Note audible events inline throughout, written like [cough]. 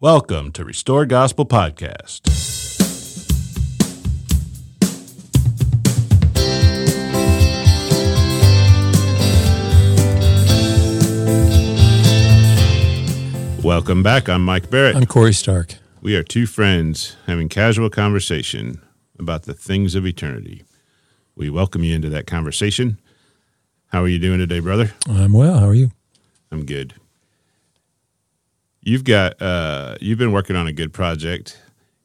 Welcome to Restore Gospel Podcast. Welcome back. I'm Mike Barrett. I'm Corey Stark. We are two friends having casual conversation about the things of eternity. We welcome you into that conversation. How are you doing today, brother? I'm well. How are you? I'm good. You've got uh, you've been working on a good project,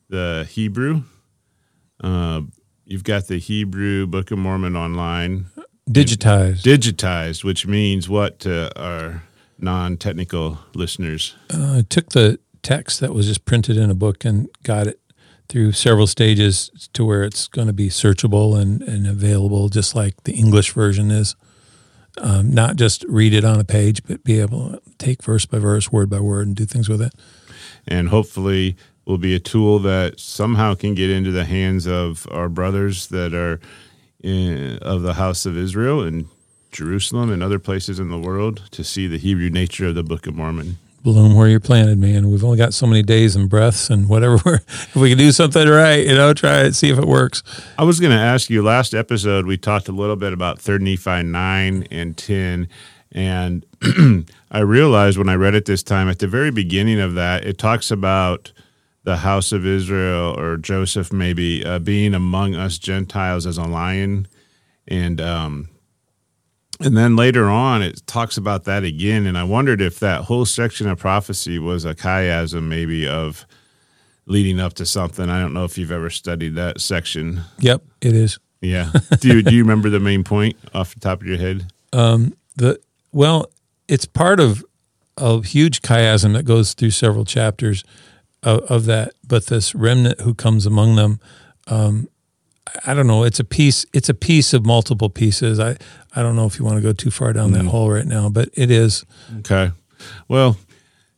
the Hebrew. Uh, you've got the Hebrew Book of Mormon online Digitized. digitized, which means what to our non-technical listeners? uh, I took the text that was just printed in a book and got it through several stages to where it's going to be searchable and, and available, just like the English version is. Um, not just read it on a page, but be able to take verse by verse, word by word, and do things with it. and hopefully will be a tool that somehow can get into the hands of our brothers that are in, of the house of Israel and Jerusalem and other places in the world to see the Hebrew nature of the Book of Mormon. Bloom where you're planted, man. We've only got so many days and breaths and whatever. We're, [laughs] if we can do something right, you know, try it, see if it works. I was going to ask you last episode, we talked a little bit about 3rd Nephi 9 and 10. And [clears throat] I realized when I read it this time, at the very beginning of that, it talks about the house of Israel or Joseph maybe uh, being among us Gentiles as a lion. And, um, and then later on, it talks about that again. And I wondered if that whole section of prophecy was a chiasm, maybe of leading up to something. I don't know if you've ever studied that section. Yep, it is. Yeah. Do you, do you remember the main point off the top of your head? the well it's part of a huge chiasm that goes through several chapters of, of that but this remnant who comes among them um, I don't know. It's a piece. It's a piece of multiple pieces. I I don't know if you want to go too far down that hole right now, but it is Okay. Well,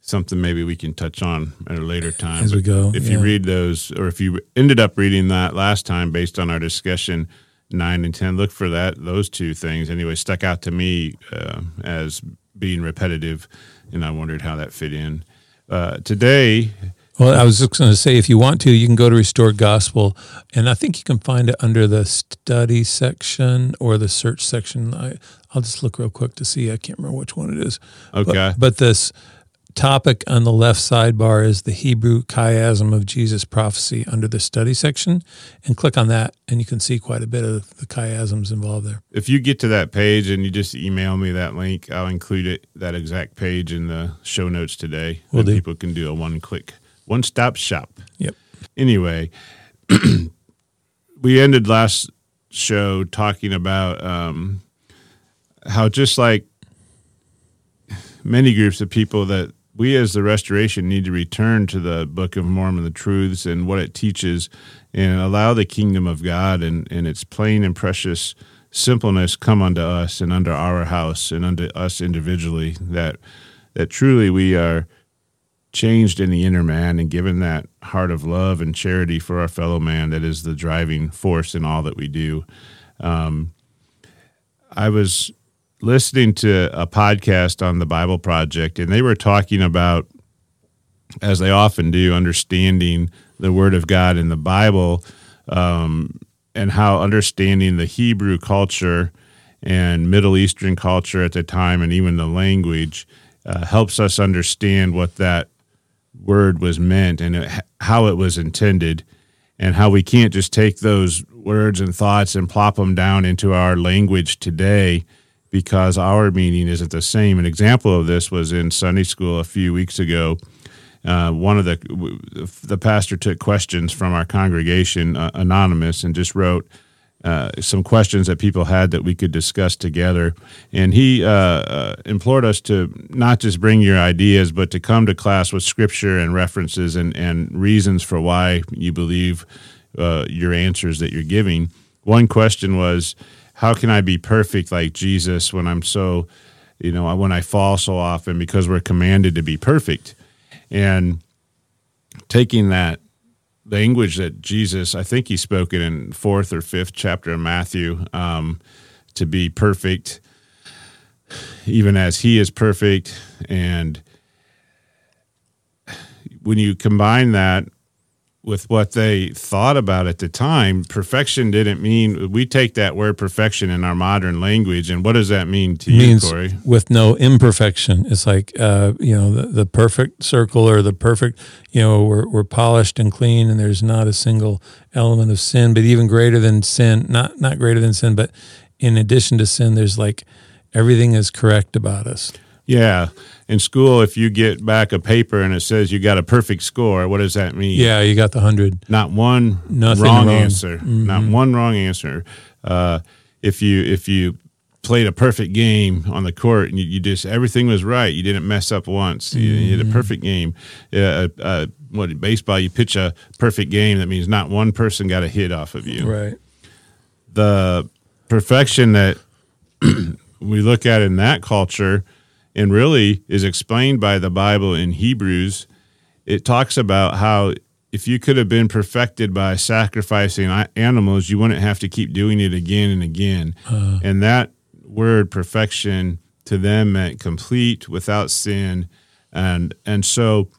something maybe we can touch on at a later time. As we go, If you read those, or if you ended up reading that last time based on our discussion, nine and 10, look for that. Those two things, anyway, stuck out to me uh, as being repetitive, and I wondered how that fit in. Uh, today, Well, I was just going to say, if you want to, you can go to Restore Gospel, and I think you can find it under the study section or the search section. I, I'll just look real quick to see. I can't remember which one it is. But- Okay. But, this topic on the left sidebar is the Hebrew chiasm of Jesus prophecy under the study section, and click on that, and you can see quite a bit of the chiasms involved there. if you get to that page and you just email me that link, I'll include it that exact page in the show notes today. Will and do. people can do a one click, one stop shop. Yep. Anyway, [clears throat] we ended last show talking about um, how just like many groups of people that we as the restoration need to return to the book of mormon the truths and what it teaches and allow the kingdom of god and, and its plain and precious simpleness come unto us and under our house and unto us individually that that truly we are changed in the inner man and given that heart of love and charity for our fellow man that is the driving force in all that we do. Um, i was listening to a podcast on the Bible Project, and they were talking about, as they often do, understanding the Word of God in the Bible, um, and how understanding the Hebrew culture and Middle Eastern culture at the time, and even the language, uh, helps us understand what that word was meant and it, how it was intended, and how we can't just take those words and thoughts and plop them down into our language today because our meaning isn't the same. An example of this was in Sunday school a few weeks ago. Uh, one of the the pastor took questions from our congregation, uh, anonymous, and just wrote uh, some questions that people had that we could discuss together. And he uh, uh, implored us to not just bring your ideas, but to come to class with scripture and references and, and reasons for why you believe uh, your answers that you're giving. One question was, how can I be perfect like Jesus when I'm so, you know, when I fall so often because we're commanded to be perfect? And taking that language that Jesus, I think he spoke it in fourth or fifth chapter of Matthew, um, to be perfect, even as he is perfect. And when you combine that with what they thought about at the time, perfection didn't mean we take that word perfection in our modern language, and what does that mean to means you, Corey? with no imperfection. It's like uh, you know the, the perfect circle or the perfect you know we're, we're polished and clean, and there's not a single element of sin. But even greater than sin, not not greater than sin, but in addition to sin, there's like everything is correct about us. Yeah. In school, if you get back a paper and it says you got a perfect score, what does that mean? Yeah, you got the hundred. Not one Nothing wrong, wrong. answer. Not one wrong answer. Uh, if you if you played a perfect game on the court and you, you just everything was right, you didn't mess up once. You, you had a perfect game. Uh, uh, what baseball? You pitch a perfect game. That means not one person got a hit off of you Right. the perfection that [clears throat] we look at in that culture and really is explained by the Bible in Hebrews. It talks about how if you could have been perfected by sacrificing animals, you wouldn't have to keep doing it again and again. Uh. and that word perfection to them meant complete without sin. And and so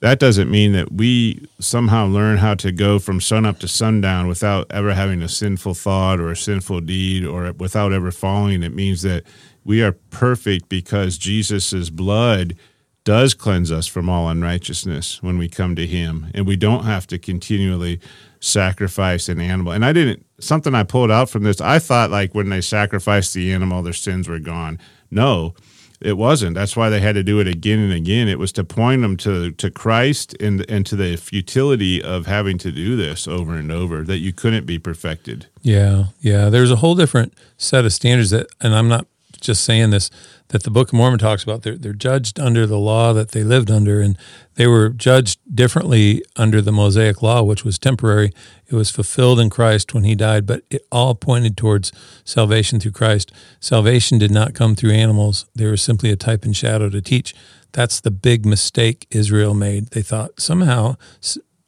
that doesn't mean that we somehow learn how to go from sunup to sundown without ever having a sinful thought or a sinful deed or without ever falling. It means that we are perfect because Jesus' blood does cleanse us from all unrighteousness when we come to him and we don't have to continually sacrifice an animal. And i didn't something i pulled out from this i thought like when they sacrificed the animal their sins were gone. No it wasn't. That's why they had to do it again and again. It was to point them to to christ and and to the futility of having to do this over and over that you couldn't be perfected. Yeah, yeah. There's a whole different set of standards that, and I'm not just saying this, that the Book of Mormon talks about. They're they're judged under the law that they lived under, and they were judged differently under the Mosaic law, which was temporary. It was fulfilled in Christ when He died, but it all pointed towards salvation through Christ. Salvation did not come through animals; they were simply a type and shadow to teach. That's the big mistake Israel made. They thought somehow,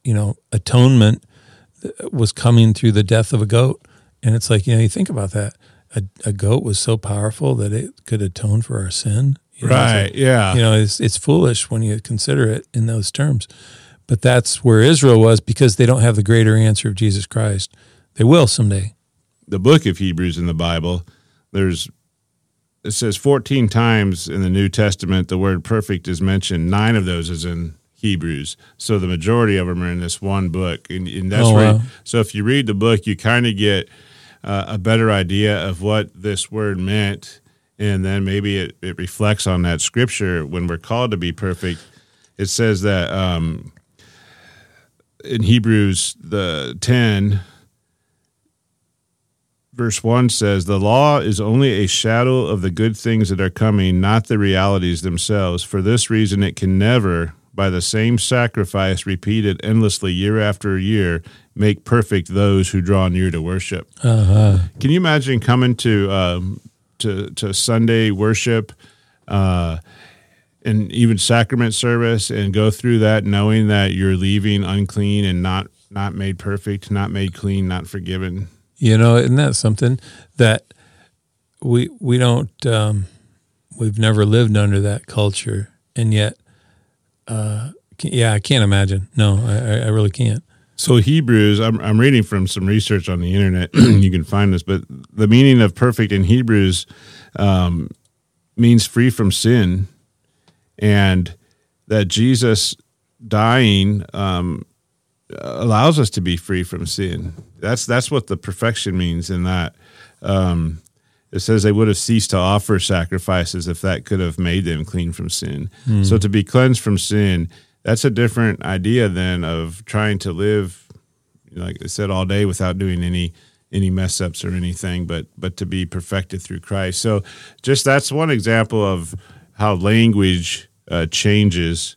you know, atonement was coming through the death of a goat. And it's like, you know, you think about that. A, a goat was so powerful that it could atone for our sin. You know, it's like- yeah you know, it's, it's foolish when you consider it in those terms. But that's where Israel was because they don't have the greater answer of Jesus Christ. They will someday. the book of Hebrews in the Bible, there's it says 14 times in the New Testament the word perfect is mentioned. Nine of those is in Hebrews. So the majority of them are in this one book. And, and that's Oh, where, wow. so if you read the book, you kind of get uh, a better idea of what this word meant. And then maybe it, it reflects on that scripture when we're called to be perfect. It says that um, in Hebrews the 10, verse 1 says the law is only a shadow of the good things that are coming not the realities themselves for this reason it can never by the same sacrifice repeated endlessly year after year make perfect those who draw near to worship Uh-huh. can you imagine coming to um, to to sunday worship uh, and even sacrament service and go through that knowing that you're leaving unclean and not not made perfect not made clean not forgiven You know, isn't that something that we we don't um, we've never lived under that culture, and yet, uh, yeah, I can't imagine. No, I, I- really can't. So Hebrews, I'm I'm reading from some research on the internet. [clears throat] you can find this, but the meaning of perfect in Hebrews um, means free from sin, and that Jesus dying um, allows us to be free from sin. That's that's what the perfection means. In that, um, it says they would have ceased to offer sacrifices if that could have made them clean from sin. So to be cleansed from sin, that's a different idea than of trying to live, like I said, all day without doing any any mess ups or anything, but but to be perfected through Christ. So just that's one example of how language uh, changes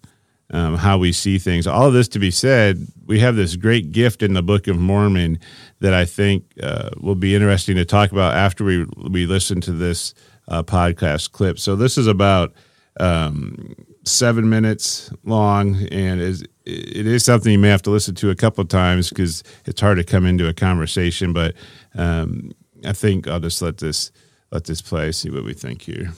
um, how we see things. All of this to be said, we have this great gift in the Book of Mormon that I think uh, will be interesting to talk about after we we listen to this uh, podcast clip. So this is about um, seven minutes long, and is it is something you may have to listen to a couple of times because it's hard to come into a conversation. But um, I think I'll just let this let this play, see what we think here.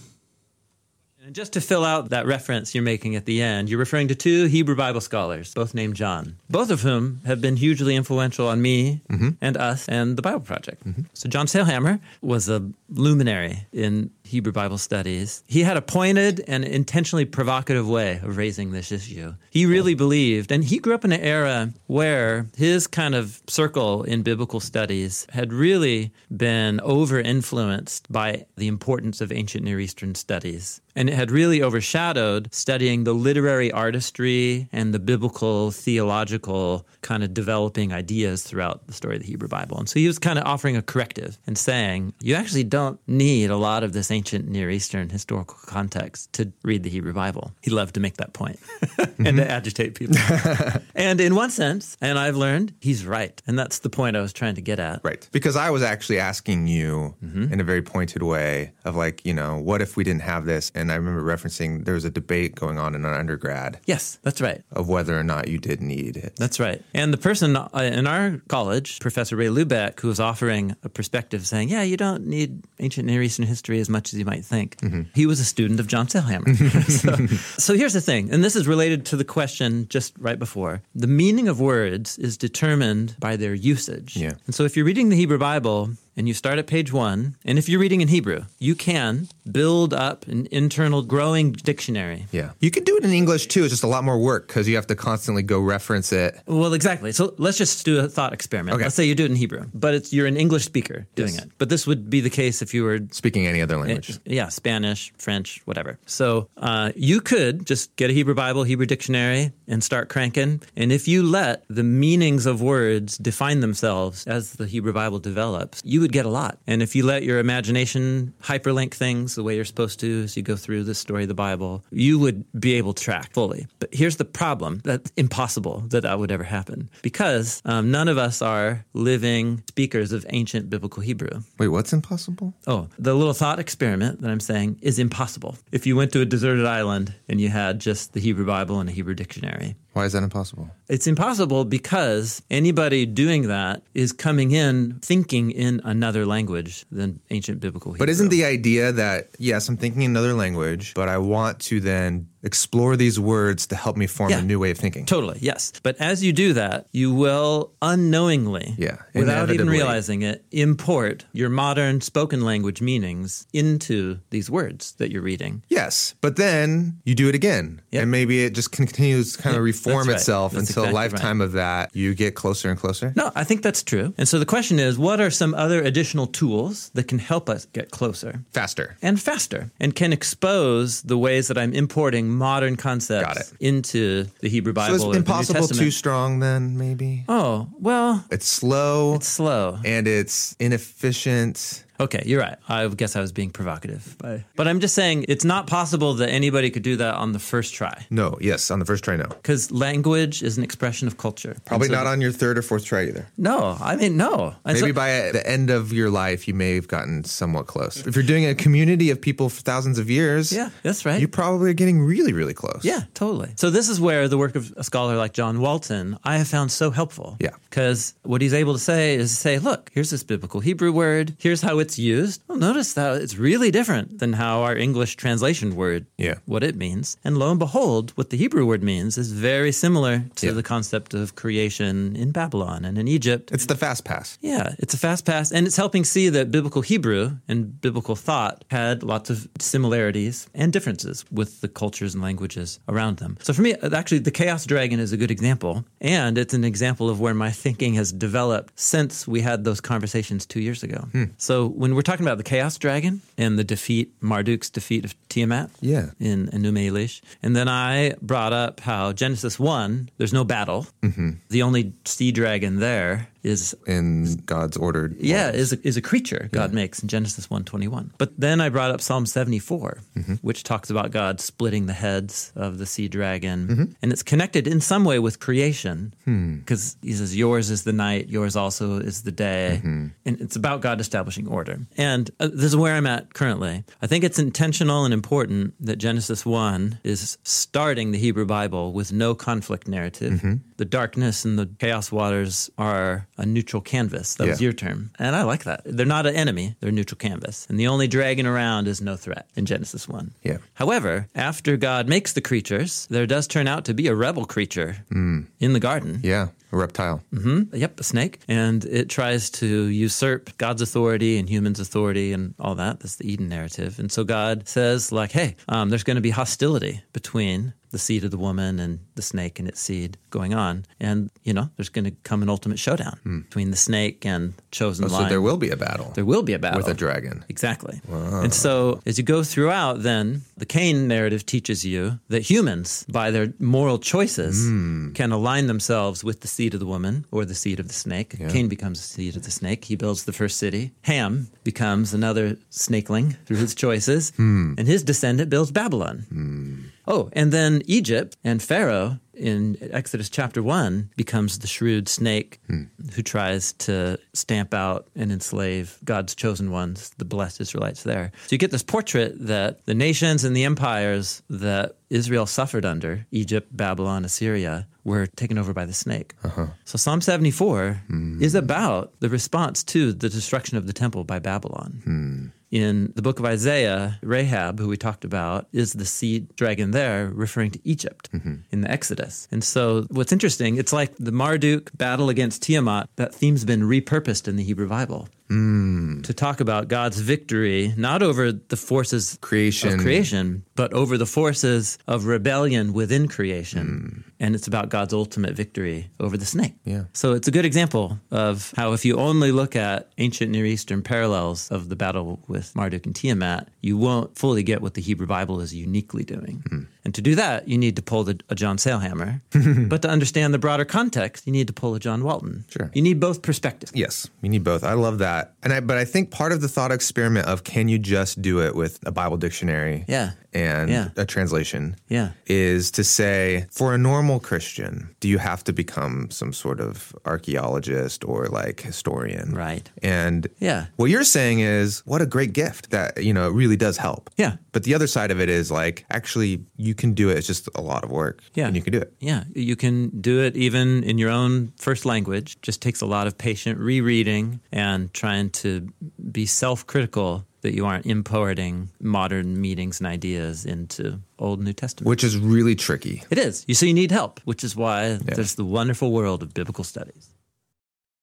And just to fill out that reference you're making at the end, you're referring to two Hebrew Bible scholars, both named John, both of whom have been hugely influential on me mm-hmm. and us and the Bible Project. Mm-hmm. So, John Sailhamer was a luminary in Hebrew Bible studies. He had a pointed and intentionally provocative way of raising this issue. He really believed, and he grew up in an era where his kind of circle in biblical studies had really been over influenced by the importance of ancient Near Eastern studies. And it had really overshadowed studying the literary artistry and the biblical theological kind of developing ideas throughout the story of the Hebrew Bible. And so he was kind of offering a corrective and saying, you actually don't need a lot of this ancient Near Eastern historical context to read the Hebrew Bible. He loved to make that point [laughs] and to agitate people. [laughs] and in one sense, and I've learned, he's right. And that's the point I was trying to get at. Right. Because I was actually asking you Mm-hmm. in a very pointed way of like, you know, what if we didn't have this? And I remember referencing there was a debate going on in an undergrad Yes, that's right. of whether or not you did need it. That's right. And the person uh, in our college, Professor Ray Lubeck, who was offering a perspective saying, yeah, you don't need ancient Near Eastern history as much as you might think, mm-hmm. he was a student of John Sailhamer. [laughs] so, so here's the thing, and this is related to the question just right before. The meaning of words is determined by their usage. Yeah. And so if you're reading the Hebrew Bible, and you start at page one, and if you're reading in Hebrew, you can build up an internal growing dictionary. Yeah. You could do it in English too. It's just a lot more work because you have to constantly go reference it. Well, exactly. So let's just do a thought experiment. Okay. Let's say you do it in Hebrew, but it's you're an English speaker doing Yes. it. But this would be the case if you were Speaking any other language. yeah, Spanish, French, whatever. So uh, you could just get a Hebrew Bible, Hebrew dictionary, and start cranking. And if you let the meanings of words define themselves as the Hebrew Bible develops, you would get a lot. And if you let your imagination hyperlink things the way you're supposed to as you go through the story of the Bible, you would be able to track fully. But here's the problem that's impossible that that would ever happen because um, none of us are living speakers of ancient biblical Hebrew. Wait, what's impossible? Oh, the little thought experiment that I'm saying is impossible. If you went to a deserted island and you had just the Hebrew Bible and a Hebrew dictionary, Why is that impossible? it's impossible because anybody doing that is coming in thinking in another language than ancient biblical Hebrew. But isn't the idea that, yes, I'm thinking another language, but I want to then explore these words to help me form Yeah. a new way of thinking? Totally, yes. But as you do that, you will unknowingly, Yeah, without even realizing it, import your modern spoken language meanings into these words that you're reading. Yes, but then you do it again, Yep. and maybe it just continues to kind of reform right. itself That's until a exactly lifetime of that. You get closer and closer. No, I think that's true. And so the question is what are some other additional tools that can help us get closer? Faster. And faster, and can expose the ways that I'm importing modern concepts Got it. into the Hebrew Bible. So it's or the New impossible Testament. too strong, then maybe Oh well, it's slow it's slow. and it's inefficient. Okay, you're right. I guess I was being provocative, but, but I'm just saying it's not possible that anybody could do that on the first try No, yes, on the first try, no. because language is an expression of culture. Probably so- not on your third or fourth try either. No, I mean no. And Maybe so- by the end of your life, you may have gotten somewhat close. If you're doing a community of people for thousands of years, yeah, that's right. you probably are getting really, really close. Yeah, totally. So this is where the work of a scholar like John Walton I have found so helpful. Yeah. Because what he's able to say is say, look, here's this biblical Hebrew word. Here's how it's used. Well, notice that it's really different than how our English translation word, Yeah. what it means. And lo and behold, what the Hebrew word means is very similar to Yeah. the concept of creation in Babylon and in Egypt. It's the fast pass. Yeah, it's a fast pass, and it's helping see that biblical Hebrew and biblical thought had lots of similarities and differences with the cultures and languages around them. So for me, actually, the Chaos Dragon is a good example, and it's an example of where my thinking has developed since we had those conversations two years ago. Hmm. So when we're talking about the Chaos Dragon and the defeat, Marduk's defeat of Tiamat, Yeah. in Enuma Elish. And then I brought up how Genesis 1, there's no battle. Mm-hmm. The only sea dragon there is In God's ordered. yeah, laws. is a, is a creature God makes in Genesis 121. But then I brought up Psalm 74, mm-hmm. which talks about God splitting the heads of the sea dragon. Mm-hmm. And it's connected in some way with creation hmm. because he says, Yours is the night, yours also is the day. Mm-hmm. And it's about God establishing order. And uh, this is where I'm at currently. I think it's intentional and important that Genesis 1 is starting the Hebrew Bible with no conflict narrative. The darkness and the chaos waters are a neutral canvas. That was your term. And I like that. They're not an enemy, they're a neutral canvas. And the only dragon around is no threat in Genesis 1. Yeah. However, after God makes the creatures, there does turn out to be a rebel creature in the garden. Yeah. A reptile. Mm-hmm. Yep, a snake. And it tries to usurp God's authority and humans' authority and all that. That's the Eden narrative. And so God says, like, hey, um, there's going to be hostility between the seed of the woman and the snake and its seed going on. And, you know, there's going to come an ultimate showdown hmm. between the snake and chosen Oh, so there will be a battle There will be a battle with a dragon. Exactly. And so as you go throughout, then the Cain narrative teaches you that humans, by their moral choices, hmm. can align themselves with the seed of the woman or the seed of the snake. Cain becomes the seed of the snake. He builds the first city. Ham becomes another snakeling through his choices, hmm. and his descendant builds Babylon. Oh, and then Egypt and Pharaoh in Exodus chapter 1 becomes the shrewd snake hmm. who tries to stamp out and enslave God's chosen ones, the blessed Israelites there. So you get this portrait that the nations and the empires that Israel suffered under, Egypt, Babylon, Assyria, were taken over by the snake. Uh-huh. So Psalm 74 hmm. is about the response to the destruction of the temple by Babylon. Hmm. In the book of Isaiah, Rahab, who we talked about, is the sea dragon there, referring to Egypt mm-hmm. in the Exodus. And so, what's interesting, it's like the Marduk battle against Tiamat, that theme's been repurposed in the Hebrew Bible to talk about God's victory, not over the forces Creation. of creation, but over the forces of rebellion within creation. And it's about God's ultimate victory over the snake. Yeah. So it's a good example of how if you only look at ancient Near Eastern parallels of the battle with Marduk and Tiamat, you won't fully get what the Hebrew Bible is uniquely doing. Hmm. And to do that, you need to pull the, a John Sailhamer. [laughs] but to understand the broader context, you need to pull a John Walton. Sure. You need both perspectives. Yes, you need both. I love that. And I but I think part of the thought experiment of can you just do it with a Bible dictionary Yeah. and Yeah. a translation Yeah. is to say for a normal Christian, do you have to become some sort of archaeologist or like historian? Right. And Yeah. what you're saying is what a great gift that, you know, it really does help. Yeah. But the other side of it is like actually you can do it. It's just a lot of work. Yeah. And you can do it. Yeah, you can do it even in your own first language. Just takes a lot of patient rereading and trying to be self-critical that you aren't importing modern meanings and ideas into Old New Testament. Which is really tricky. it is. You so you need help, which is why there's the wonderful world of biblical studies.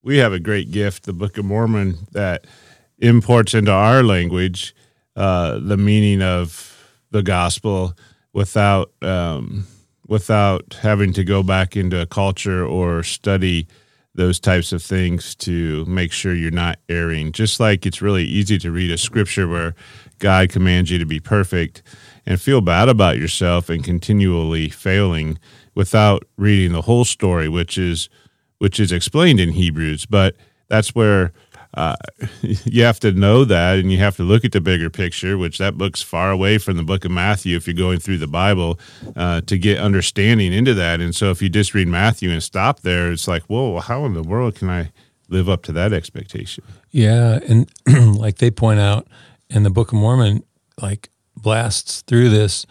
we have a great gift, the Book of Mormon, that imports into our language uh, the meaning of the gospel without um, without having to go back into a culture or study those types of things to make sure you're not erring. Just like it's really easy to read a scripture where God commands you to be perfect and feel bad about yourself and continually failing without reading the whole story, which is which is explained in Hebrews. But that's where you have to know that, and you have to look at the bigger picture, which that book's far away from the book of Matthew. If you're going through the Bible uh, to get understanding into that, and so if you just read Matthew and stop there, it's like, whoa, how in the world can I live up to that expectation? Yeah, and [clears throat] like they point out in the Book of Mormon, like blasts through this.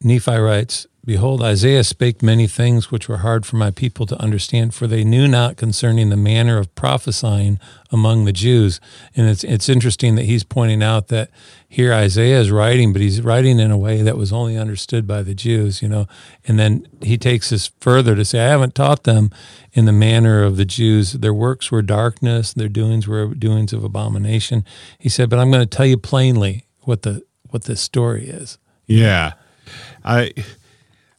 Nephi writes, Behold, Isaiah spake many things which were hard for my people to understand, for they knew not concerning the manner of prophesying among the Jews. And it's it's interesting that he's pointing out that here Isaiah is writing, but he's writing in a way that was only understood by the Jews, you know. And then he takes this further to say, I haven't taught them in the manner of the Jews. Their works were darkness, their doings were doings of abomination. He said, But I'm going to tell you plainly what the what this story is. Yeah, I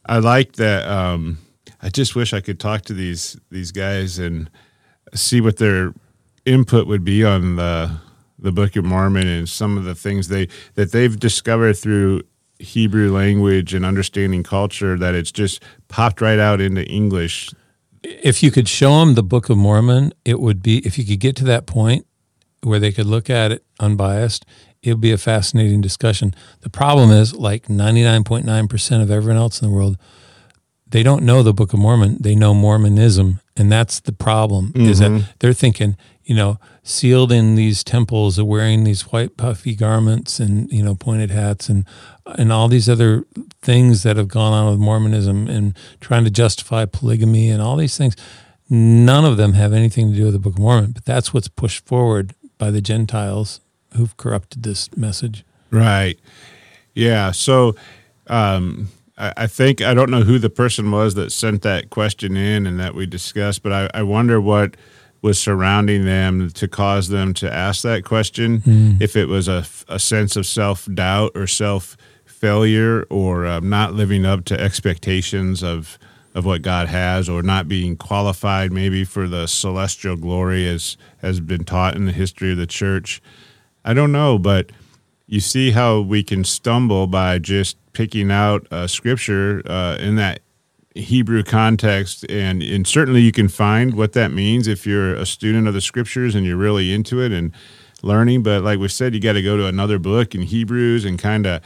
I like that. Um, I just wish I could talk to these these guys and see what their input would be on the the Book of Mormon and some of the things they that they've discovered through Hebrew language and understanding culture that it's just popped right out into English. if you could show them the Book of Mormon, it would be if you could get to that point where they could look at it unbiased, it would be a fascinating discussion. The problem is, like ninety nine point nine percent of everyone else in the world, they don't know the Book of Mormon. They know Mormonism, and that's the problem. Is that mm-hmm. they're thinking, you know, sealed in these temples, are wearing these white puffy garments and you know pointed hats and and all these other things that have gone on with Mormonism and trying to justify polygamy and all these things. None of them have anything to do with the Book of Mormon, but that's what's pushed forward by the Gentiles who've corrupted this message. Right. Yeah. So um, I, I think, I don't know who the person was that sent that question in and that we discussed, but I, I wonder what was surrounding them to cause them to ask that question. Mm. If it was a, a sense of self doubt or self failure or um, not living up to expectations of of what God has, or not being qualified maybe for the celestial glory as has been taught in the history of the church. I don't know, but you see how we can stumble by just picking out a scripture uh, in that Hebrew context, and and certainly you can find what that means if you're a student of the scriptures and you're really into it and learning. But like we said, you got to go to another book in Hebrews and kind of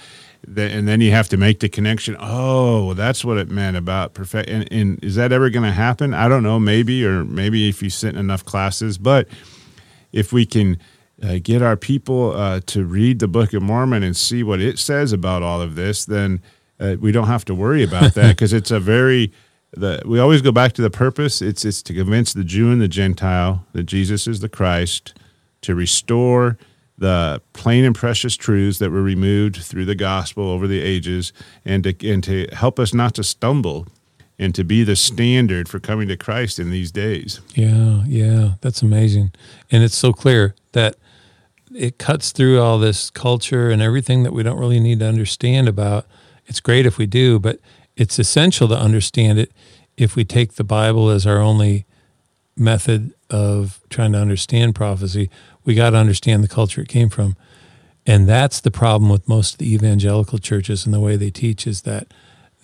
and then you have to make the connection. Oh, that's what it meant about perfect. And, and is that ever going to happen? I don't know. Maybe, or maybe if you sit in enough classes. But if we can uh, get our people uh, to read the Book of Mormon and see what it says about all of this, then uh, we don't have to worry about that because it's a very the we always go back to the purpose. It's it's to convince the Jew and the Gentile that Jesus is the Christ, to restore the plain and precious truths that were removed through the gospel over the ages and to, and to help us not to stumble and to be the standard for coming to Christ in these days. Yeah, yeah, that's amazing. And it's so clear that it cuts through all this culture and everything that we don't really need to understand about. It's great if we do, but it's essential to understand it if we take the Bible as our only method of trying to understand prophecy we got to understand the culture it came from. And that's the problem with most of the evangelical churches and the way they teach is that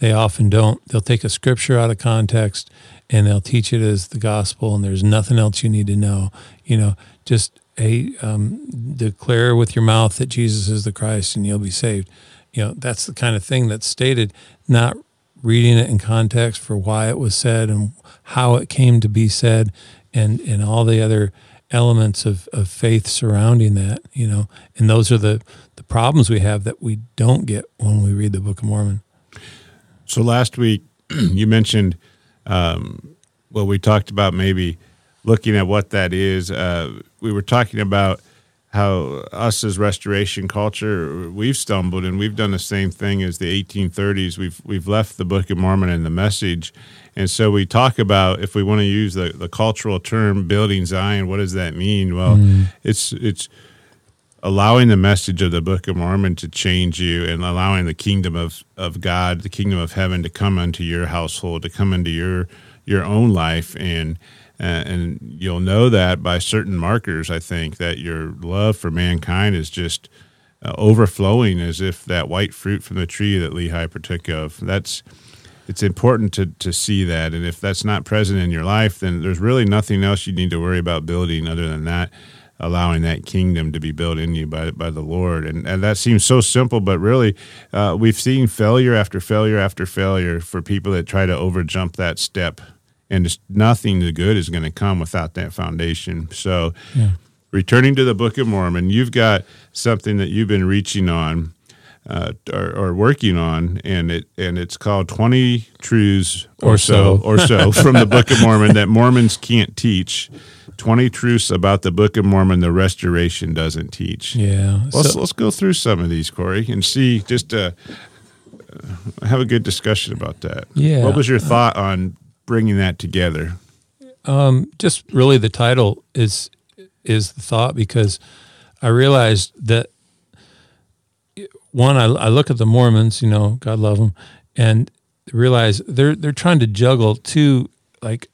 they often don't. They'll take a scripture out of context and they'll teach it as the gospel, and there's nothing else you need to know. You know, just a um, declare with your mouth that Jesus is the Christ, and you'll be saved. You know, that's the kind of thing that's stated, not reading it in context for why it was said and how it came to be said, and and all the other elements of, of faith surrounding that, you know, and those are the, the problems we have that we don't get when we read the Book of Mormon. So last week [clears throat] you mentioned, um, well, we talked about maybe looking at what that is. Uh, we were talking about how us as restoration culture we've stumbled and we've done the same thing as the 1830s we've we've left the book of mormon and the message. And so we talk about if we want to use the, the cultural term building zion what does that mean? Well mm. it's it's allowing the message of the book of mormon to change you and allowing the kingdom of, of god the kingdom of heaven to come unto your household to come into your your own life. And and you'll know that by certain markers. I think that your love for mankind is just uh, overflowing, as if that white fruit from the tree that Lehi partook of. That's it's important to to see that, and if that's not present in your life, then there's really nothing else you need to worry about building other than that. Allowing that kingdom to be built in you by by the Lord, and and that seems so simple, but really, uh, we've seen failure after failure after failure for people that try to overjump that step and just nothing good is going to come without that foundation. So, yeah. returning to the Book of Mormon, you've got something that you've been reaching on uh, or, or, working on, and it and it's called Twenty Truths or, or so or so [laughs] from the Book of Mormon that Mormons can't teach. 20 truths about the Book of Mormon the restoration doesn't teach. Yeah. Let's, so, let's go through some of these, Corey, and see, just uh, uh, have a good discussion about that. Yeah. What was your thought on bringing that together? Um, just really the title is is the thought because I realized that one I, I look at the Mormons, you know, God love them, and realize they're they're trying to juggle two like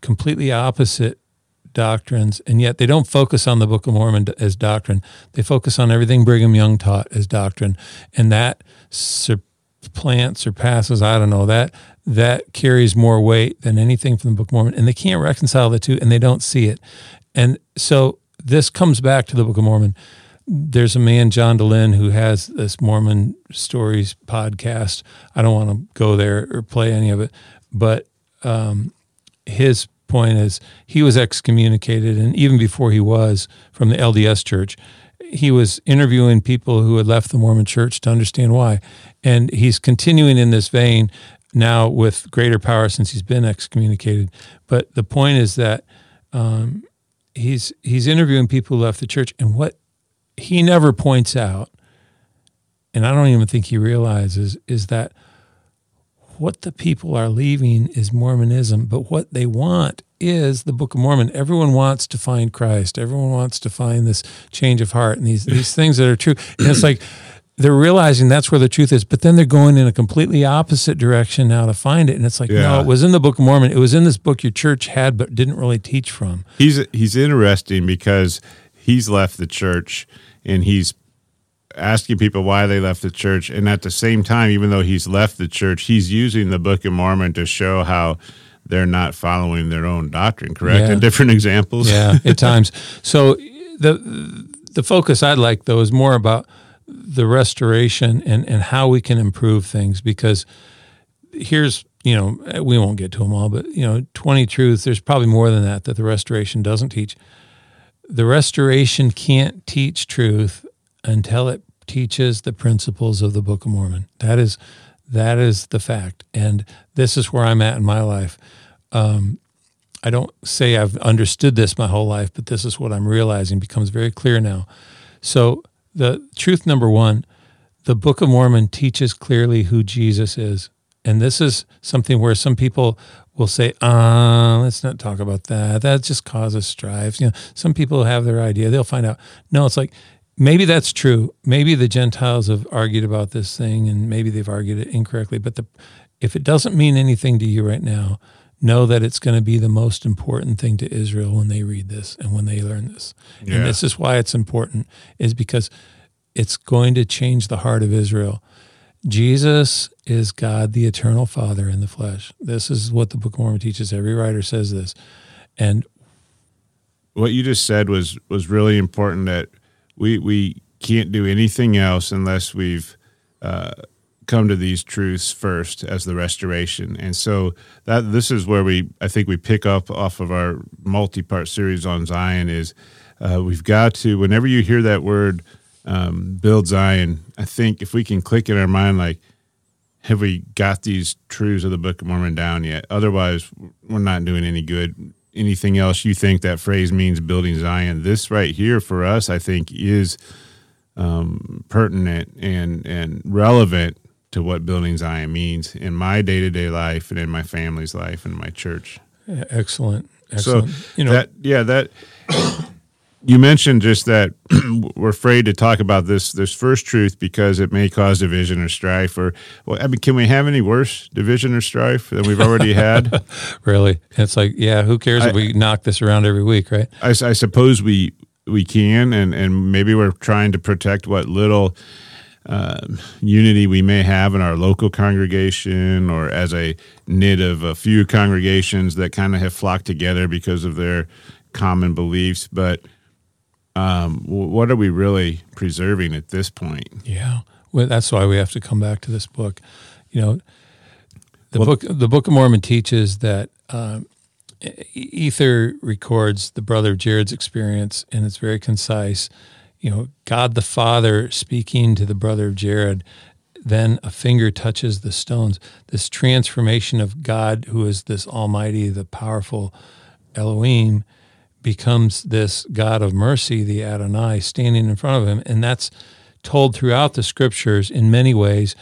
completely opposite doctrines, and yet they don't focus on the Book of Mormon as doctrine. They focus on everything Brigham Young taught as doctrine, and that supplants, passes, I don't know, that that carries more weight than anything from the Book of Mormon, and they can't reconcile the two, and they don't see it. And so this comes back to the Book of Mormon. There's a man, John Dehlin, who has this Mormon Stories podcast. I don't want to go there or play any of it, but um, his point is he was excommunicated, and even before he was from the LDS Church, he was interviewing people who had left the Mormon Church to understand why. And he's continuing in this vein now with greater power since he's been excommunicated. But the point is that um, he's he's interviewing people who left the church, and what he never points out, and I don't even think he realizes, is that what the people are leaving is Mormonism, but what they want is the Book of Mormon. Everyone wants to find Christ. Everyone wants to find this change of heart and these these things that are true. And it's like they're realizing that's where the truth is, but then they're going in a completely opposite direction now to find it. And it's like, Yeah. no, it was in the Book of Mormon. It was in this book your church had but didn't really teach from. He's he's interesting because he's left the church and he's asking people why they left the church and at the same time even though he's left the church he's using the book of mormon to show how they're not following their own doctrine correct? Yeah. in different examples. Yeah, at [laughs] times. So the the focus I'd like though is more about the restoration and and how we can improve things because here's you know we won't get to them all but you know 20 truths there's probably more than that that the restoration doesn't teach. The restoration can't teach truth until it teaches the principles of the book of mormon. That is that is the fact. And this is where i'm at in my life Um, I don't say I've understood this my whole life, but this is what I'm realizing becomes very clear now. So, the truth number one the Book of Mormon teaches clearly who Jesus is. And this is something where some people will say, ah, let's not talk about that. That just causes strife. You know, some people have their idea, they'll find out. No, it's like, maybe that's true. Maybe the Gentiles have argued about this thing and maybe they've argued it incorrectly. But the, if it doesn't mean anything to you right now, know that it's going to be the most important thing to Israel when they read this and when they learn this. Yeah. And this is why it's important is because it's going to change the heart of Israel. Jesus is God, the eternal Father in the flesh. This is what the Book of Mormon teaches. Every writer says this. And what you just said was was really important that we we can't do anything else unless we've uh, come to these truths first as the restoration and so that this is where we i think we pick up off of our multi-part series on zion is uh, we've got to whenever you hear that word um, build zion i think if we can click in our mind like have we got these truths of the Book of Mormon down yet? Otherwise, we're not doing any good. Anything else you think that phrase means building Zion? This right here for us, I think, is um, pertinent and and relevant to what building Zion means in my day to day life and in my family's life and my church. excellent. Excellent. So you know, that yeah that [coughs] you mentioned just that [clears throat] we're afraid to talk about this this first truth because it may cause division or strife or well I mean can we have any worse division or strife than we've already had? [laughs] really. It's like, yeah, who cares if we knock this around every week, right? I suppose we we can and and maybe we're trying to protect what little um, unity we may have in our local congregation or as a knit of a few congregations that kind of have flocked together because of their common beliefs but um, wh- what are we really preserving at this point Yeah, well, that's why we have to come back to this book. You know, the Well- book the Book of Mormon teaches that um, Ether records the brother of Jared's experience, and it's very concise. You know, God the Father speaking to the brother of Jared. Then a finger touches the stones. This transformation of God, who is this Almighty, the powerful Elohim, becomes this God of mercy, the Adonai, standing in front of him. And that's told throughout the scriptures in many ways.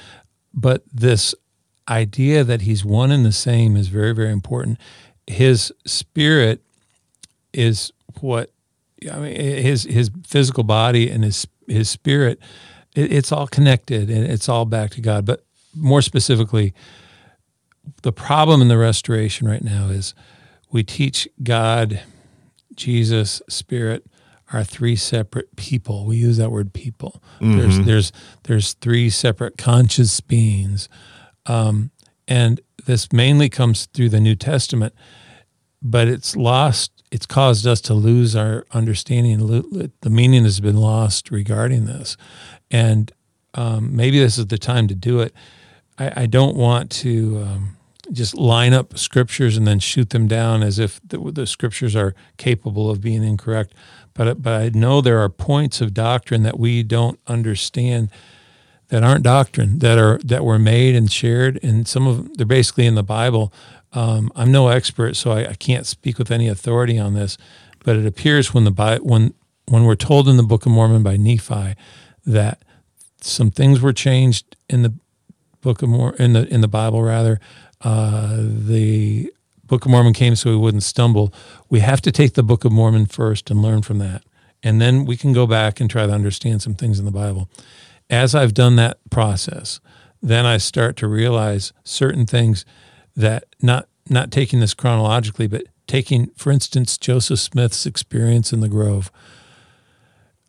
But this idea that he's one and the same is very, very important. His spirit is what I mean. His his physical body and his his spirit, it, it's all connected and it's all back to God. But more specifically, the problem in the restoration right now is we teach God, Jesus, Spirit are three separate people. We use that word people. There's there's there's three separate conscious beings, um, and this mainly comes through the New Testament. But it's lost. It's caused us to lose our understanding. The meaning has been lost regarding this, and um, maybe this is the time to do it. I, I don't want to um, just line up scriptures and then shoot them down as if the, the scriptures are capable of being incorrect. But but I know there are points of doctrine that we don't understand that aren't doctrine that are that were made and shared, and some of them, they're basically in the Bible. Um, I'm no expert, so I, I, can't speak with any authority on this, but it appears when the when when we're told in the Book of Mormon by Nephi that some things were changed in the Book of Mor- in the in the Bible rather. Uh, the Book of Mormon came so we wouldn't stumble. We have to take the Book of Mormon first and learn from that, and then we can go back and try to understand some things in the Bible. As I've done that process, then I start to realize certain things that not not taking this chronologically, but taking, for instance, Joseph Smith's experience in the Grove.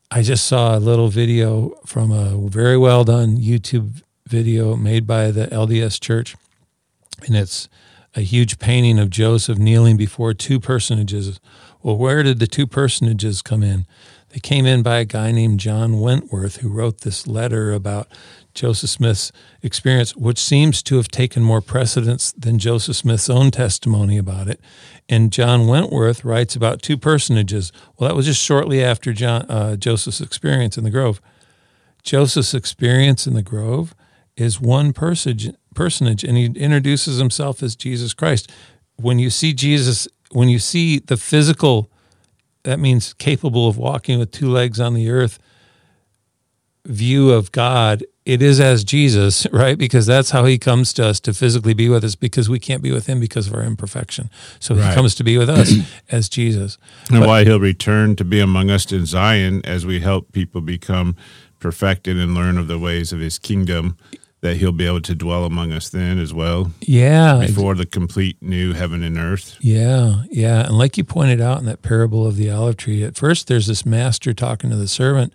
I just saw a little video from a very well done YouTube video made by the LDS Church, and it's a huge painting of Joseph kneeling before two personages. Well, where did the two personages come in? They came in by a guy named John Wentworth, who wrote this letter about Joseph Smith's experience, which seems to have taken more precedence than Joseph Smith's own testimony about it. And John Wentworth writes about two personages. Well, that was just shortly after John, uh, Joseph's experience in the Grove. Joseph's experience in the Grove is one personage, personage, and he introduces himself as Jesus Christ. When you see Jesus, when you see the physical, that means capable of walking with two legs on the earth view of God, it is as Jesus, [laughs] right? Because that's how he comes to us to physically be with us because we can't be with him because of our imperfection. So right. he comes to be with us [clears throat] as Jesus. And but, why he'll return to be among us in Zion as we help people become perfected and learn of the ways of his kingdom that he'll be able to dwell among us then as well. Yeah. Before the complete new heaven and earth. Yeah. Yeah. And like you pointed out in that parable of the olive tree, at first there's this master talking to the servant,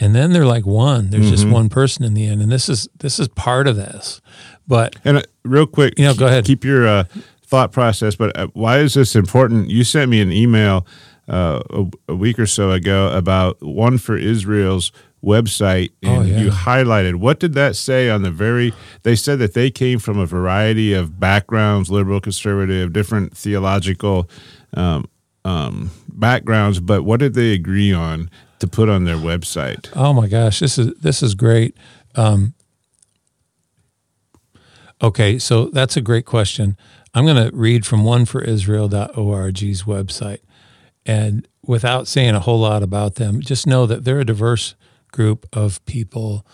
and then they're like one. There's mm-hmm. just one person in the end. And this is this is part of this. But And uh, real quick, you know, go ahead. Keep your uh, thought process, but uh, why is this important? You sent me an email uh, a, a week or so ago about one for Israel's website oh, and oh, yeah. you highlighted what did that say on the very they said that they came from a variety of backgrounds liberal conservative different theological um, um, backgrounds but what did they agree on to put on their website oh my gosh this is this is great um, okay so that's a great question i'm going to read from oneforisrael.org's website and without saying a whole lot about them just know that they're a diverse group of people.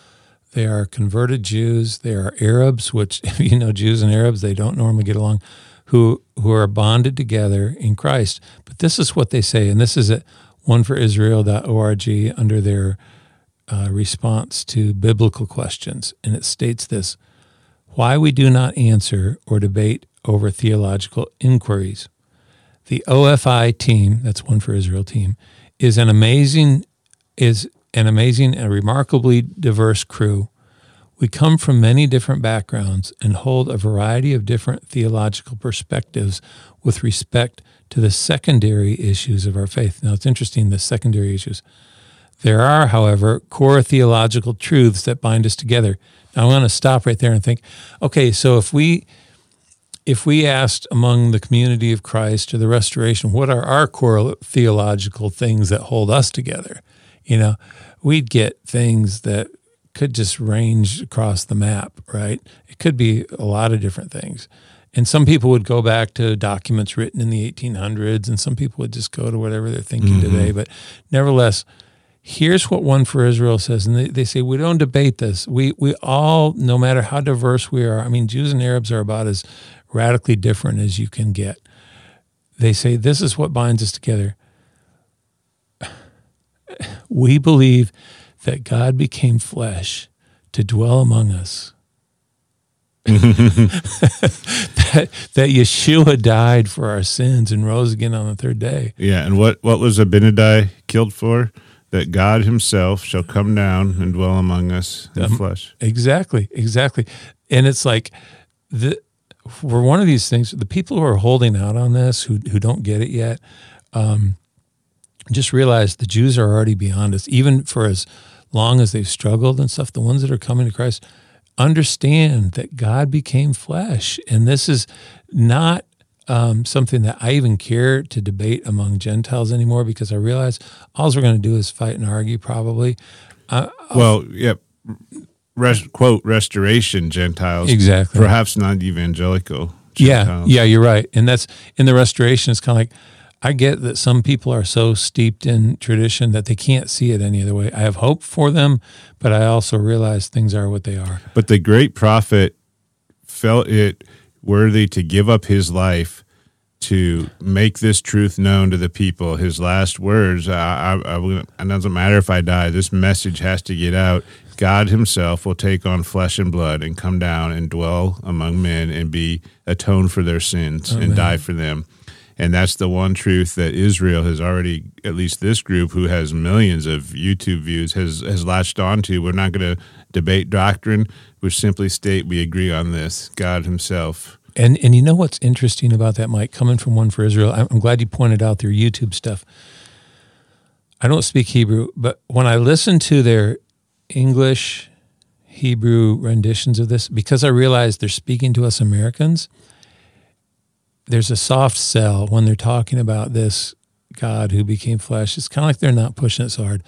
They are converted Jews. They are Arabs, which, [laughs] if you know Jews and Arabs, they don't normally get along, who, who are bonded together in Christ. But this is what they say, and this is at oneforisrael.org under their uh, response to biblical questions. And it states this why we do not answer or debate over theological inquiries. The OFI team, that's One for Israel team, is an amazing is an amazing and remarkably diverse crew. We come from many different backgrounds and hold a variety of different theological perspectives with respect to the secondary issues of our faith. Now, it's interesting, the secondary issues. There are, however, core theological truths that bind us together. Now, I want to stop right there and think, okay, so if we if we asked among the community of Christ or the restoration, what are our core theological things that hold us together? You know, we'd get things that could just range across the map, right? It could be a lot of different things. And some people would go back to documents written in the 1800s, and some people would just go to whatever they're thinking mm-hmm. today. But nevertheless, here's what One for Israel says. And they, they say, we don't debate this. We, we all, no matter how diverse we are, I mean, Jews and Arabs are about as radically different as you can get. They say, this is what binds us together [sighs] we believe that God became flesh to dwell among us. [laughs] that, that Yeshua died for our sins and rose again on the third day. Yeah, and what, what was Abinadi killed for? That God Himself shall come down and dwell among us in um, flesh. Exactly, exactly. And it's like the for one of these things, the people who are holding out on this, who who don't get it yet, um, just realize the Jews are already beyond us, even for as long as they've struggled and stuff. The ones that are coming to Christ understand that God became flesh. And this is not um, something that I even care to debate among Gentiles anymore because I realize all we're going to do is fight and argue, probably. Uh, well, yeah. res, quote restoration Gentiles, Exactly. perhaps not evangelical. Yeah, yeah, you're right. And that's in the restoration. It's kind of like I get that some people are so steeped in tradition that they can't see it any other way. I have hope for them, but I also realize things are what they are. But the great prophet felt it worthy to give up his life to make this truth known to the people. His last words, I, I, I, it doesn't matter if I die, this message has to get out. God himself will take on flesh and blood and come down and dwell among men and be atoned for their sins and die for them. And that's the one truth that Israel has already, at least this group who has millions of YouTube views, has, has latched onto. We're not going to debate doctrine. We simply state we agree on this. God Himself. And and you know what's interesting about that, Mike? Coming from one for Israel, I'm, I'm glad you pointed out their YouTube stuff. I don't speak Hebrew, but when I listen to their English, Hebrew renditions of this, because I realize they're speaking to us Americans, there's a soft sell when they're talking about this God who became flesh. It's kind of like they're not pushing it so hard.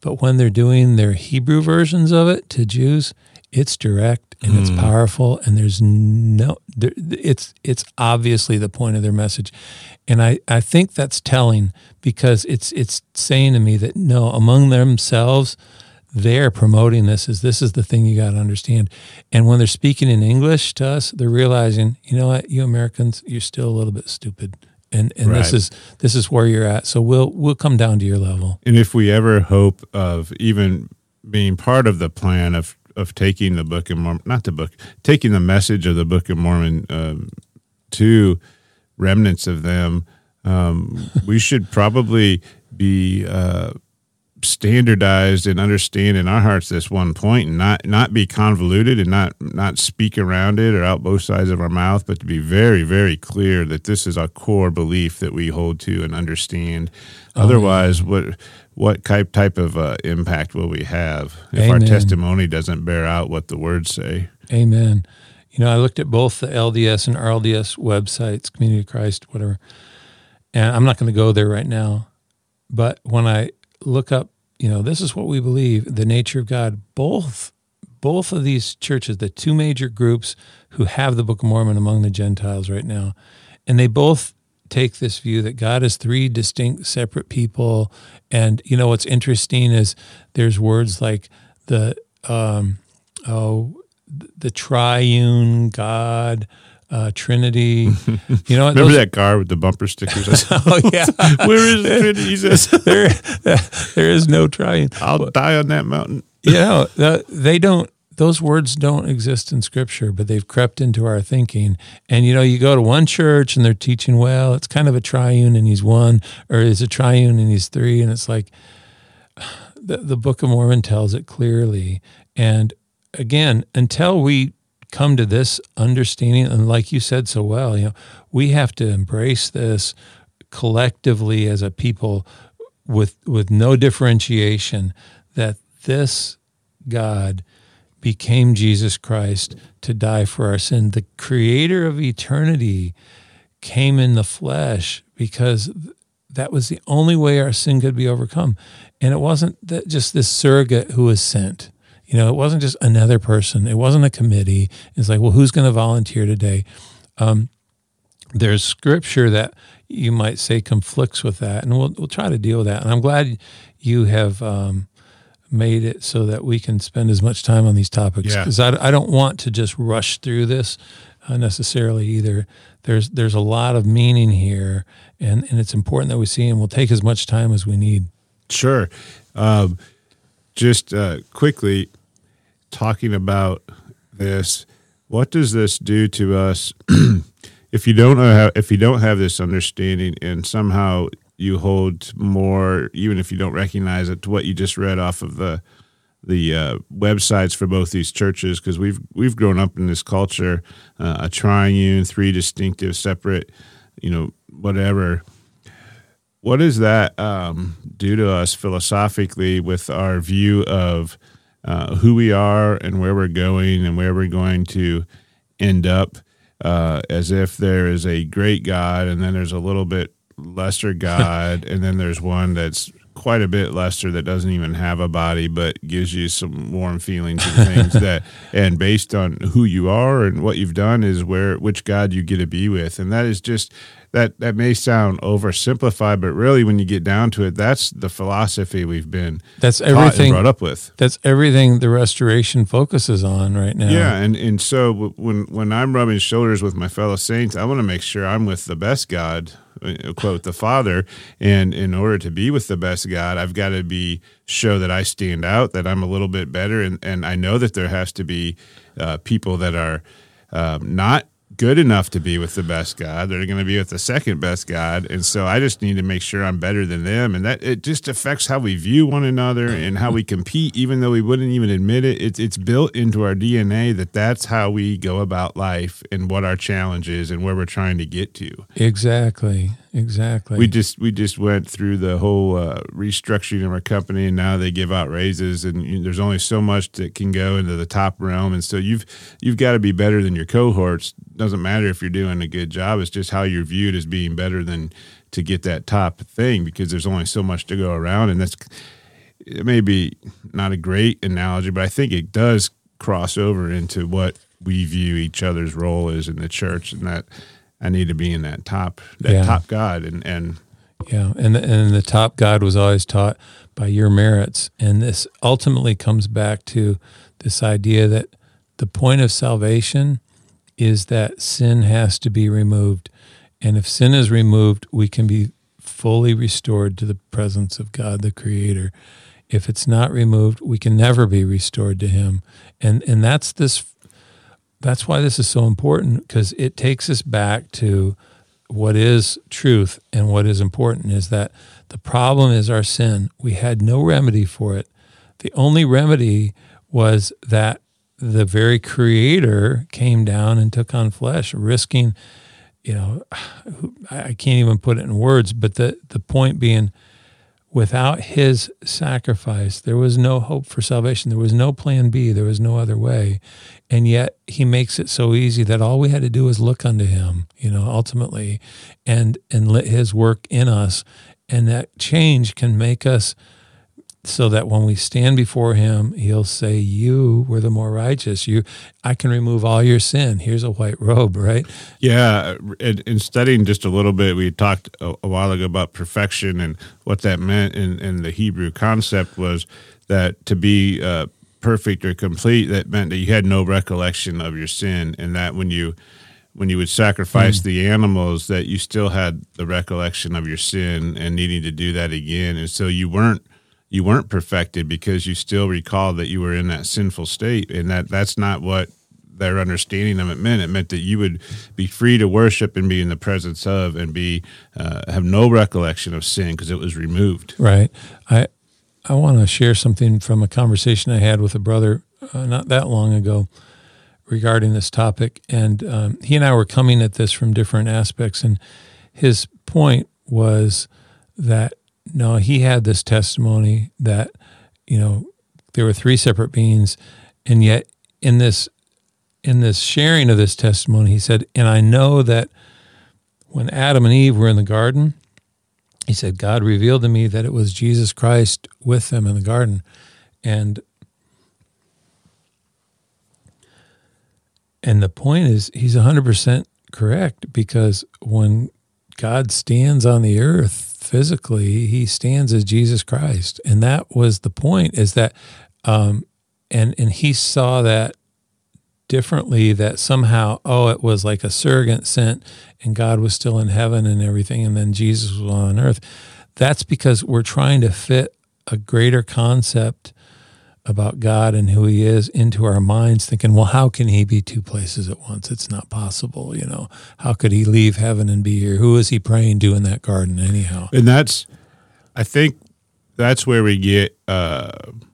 But when they're doing their Hebrew versions of it to Jews, it's direct and it's hmm. powerful, and there's no, there, it's it's obviously the point of their message, and I I think that's telling because it's it's saying to me that no, among themselves, they're promoting this is this is the thing you got to understand, and when they're speaking in English to us, they're realizing you know what you Americans you're still a little bit stupid. And, and this is this is where you're at. So we'll we'll come down to your level. And if we ever hope of even being part of the plan of, of taking the Book of Mormon, not the book, taking the message of the Book of Mormon um, to remnants of them, um, we should probably be uh, standardized and understand in our hearts this one point and not not be convoluted and not not speak around it or out both sides of our mouth but to be very very clear that this is a core belief that we hold to and understand otherwise what what type type of uh, impact will we have if our testimony doesn't bear out what the words say Amen. You know, I looked at both the LDS and RLDS websites, Community of Christ, whatever, and I'm not going to go there right now. But when I look up, you know, this is what we believe, the nature of God, both both of these churches, the two major groups who have the Book of Mormon among the Gentiles right now, and they both take this view that God is three distinct separate people. And you know what's interesting is there's words like the um, oh the triune God, uh, Trinity. [laughs] You know, remember those- that car with the bumper stickers [laughs] Oh yeah, [laughs] where is the Trinity? He says, there, there is no triune. i'll die on that mountain You know, the, they don't. Those words don't exist in Scripture, but they've crept into our thinking. And you know, you go to one church and they're teaching, well, it's kind of a triune and he's one, or it's a triune and he's three, and it's like [sighs] the, the Book of Mormon tells it clearly. And again, until we come to this understanding, and like you said so well, you know, we have to embrace this collectively as a people with with no differentiation that this God became Jesus Christ to die for our sin. The creator of eternity came in the flesh because that was the only way our sin could be overcome. And it wasn't that just this surrogate who was sent. You know, it wasn't just another person. It wasn't a committee. It's like, well, who's going to volunteer today? Um, there's scripture that you might say conflicts with that, and we'll we'll try to deal with that. And I'm glad you have um, made it so that we can spend as much time on these topics Yeah. because I, I don't want to just rush through this uh, necessarily either. There's there's a lot of meaning here, and and it's important that we see, and we'll take as much time as we need. Sure. Um, just uh, quickly talking about this, what does this do to us? [clears throat] If you don't know how, if you don't have this understanding and somehow you hold more, even if you don't recognize it, to what you just read off of the the uh, websites for both these churches because we've we've grown up in this culture, uh, a triune, three distinctive, separate, you know, whatever. What does that um, do to us philosophically with our view of uh, who we are and where we're going and where we're going to end up uh, as if there is a great God and then there's a little bit lesser [laughs] God and then there's one that's quite a bit lesser that doesn't even have a body, but gives you some warm feelings and things that, [laughs] and based on who you are and what you've done, is where which God you get to be with, and that is just that that may sound oversimplified, but really, when you get down to it, that's the philosophy we've been That's everything. brought up with. That's everything the restoration focuses on right now. Yeah, and and so when when I'm rubbing shoulders with my fellow saints, I want to make sure I'm with the best God, uh, quote the Father, and in order to be with the best God, I've got to be show that I stand out, that I'm a little bit better, and and I know that there has to be uh, people that are um, not good enough to be with the best God. They're going to be with the second best God, and so I just need to make sure I'm better than them, and that it just affects how we view one another and how we compete, even though we wouldn't even admit it. It's it's built into our DNA that that's how we go about life and what our challenge is and where we're trying to get to. Exactly. Exactly. We just we just went through the whole uh, restructuring of our company, and now they give out raises, and you, there's only so much that can go into the top realm, and so you've you've got to be better than your cohorts. Doesn't matter if you're doing a good job; it's just how you're viewed as being better than to get that top thing, because there's only so much to go around, and that's it may be not a great analogy, but I think it does cross over into what we view each other's role is in the church, and that I need to be in that top that Yeah. top God, and and Yeah, and the, and the top God was always taught by your merits, and this ultimately comes back to this idea that the point of salvation is that sin has to be removed, and if sin is removed, we can be fully restored to the presence of God, the Creator. If it's not removed, we can never be restored to Him, and and that's this. That's why this is so important because it takes us back to what is truth and what is important is that the problem is our sin. We had no remedy for it. The only remedy was that the very creator came down and took on flesh, risking, you know, [sighs] I can't even put it in words, but the, the point being, without his sacrifice, there was no hope for salvation. There was no plan B. There was no other way. And yet he makes it so easy that all we had to do was look unto him, you know, ultimately, and and let his work in us. And that change can make us so that when we stand before him, he'll say, You were the more righteous. You I can remove all your sin. Here's a white robe, right? Yeah, in, in studying just a little bit, we talked a, a while ago about perfection and what that meant. In, in the Hebrew concept was that to be uh, perfect or complete, that meant that you had no recollection of your sin, and that when you when you would sacrifice the animals, that you still had the recollection of your sin and needing to do that again, and so you weren't you weren't perfected because you still recall that you were in that sinful state, and that that's not what their understanding of it meant. It meant that you would be free to worship and be in the presence of, and be uh, have no recollection of sin because it was removed. Right. I I want to share something from a conversation I had with a brother uh, not that long ago regarding this topic, and um, he and I were coming at this from different aspects, and his point was that no, he had this testimony that you know there were three separate beings, and yet in this in this sharing of this testimony, he said, and I know that when Adam and Eve were in the garden he said, God revealed to me that it was Jesus Christ with them in the garden. And and the point is he's 100% correct because when God stands on the earth physically, he stands as Jesus Christ. And that was the point is that um and and he saw that differently that somehow oh it was like a surrogate sent and God was still in heaven and everything and then Jesus was on earth that's because we're trying to fit a greater concept about God and who he is into our minds thinking well how can he be two places at once? It's not possible you know. How could he leave heaven and be here? Who is he praying to in that garden anyhow? And that's i think that's where we get uh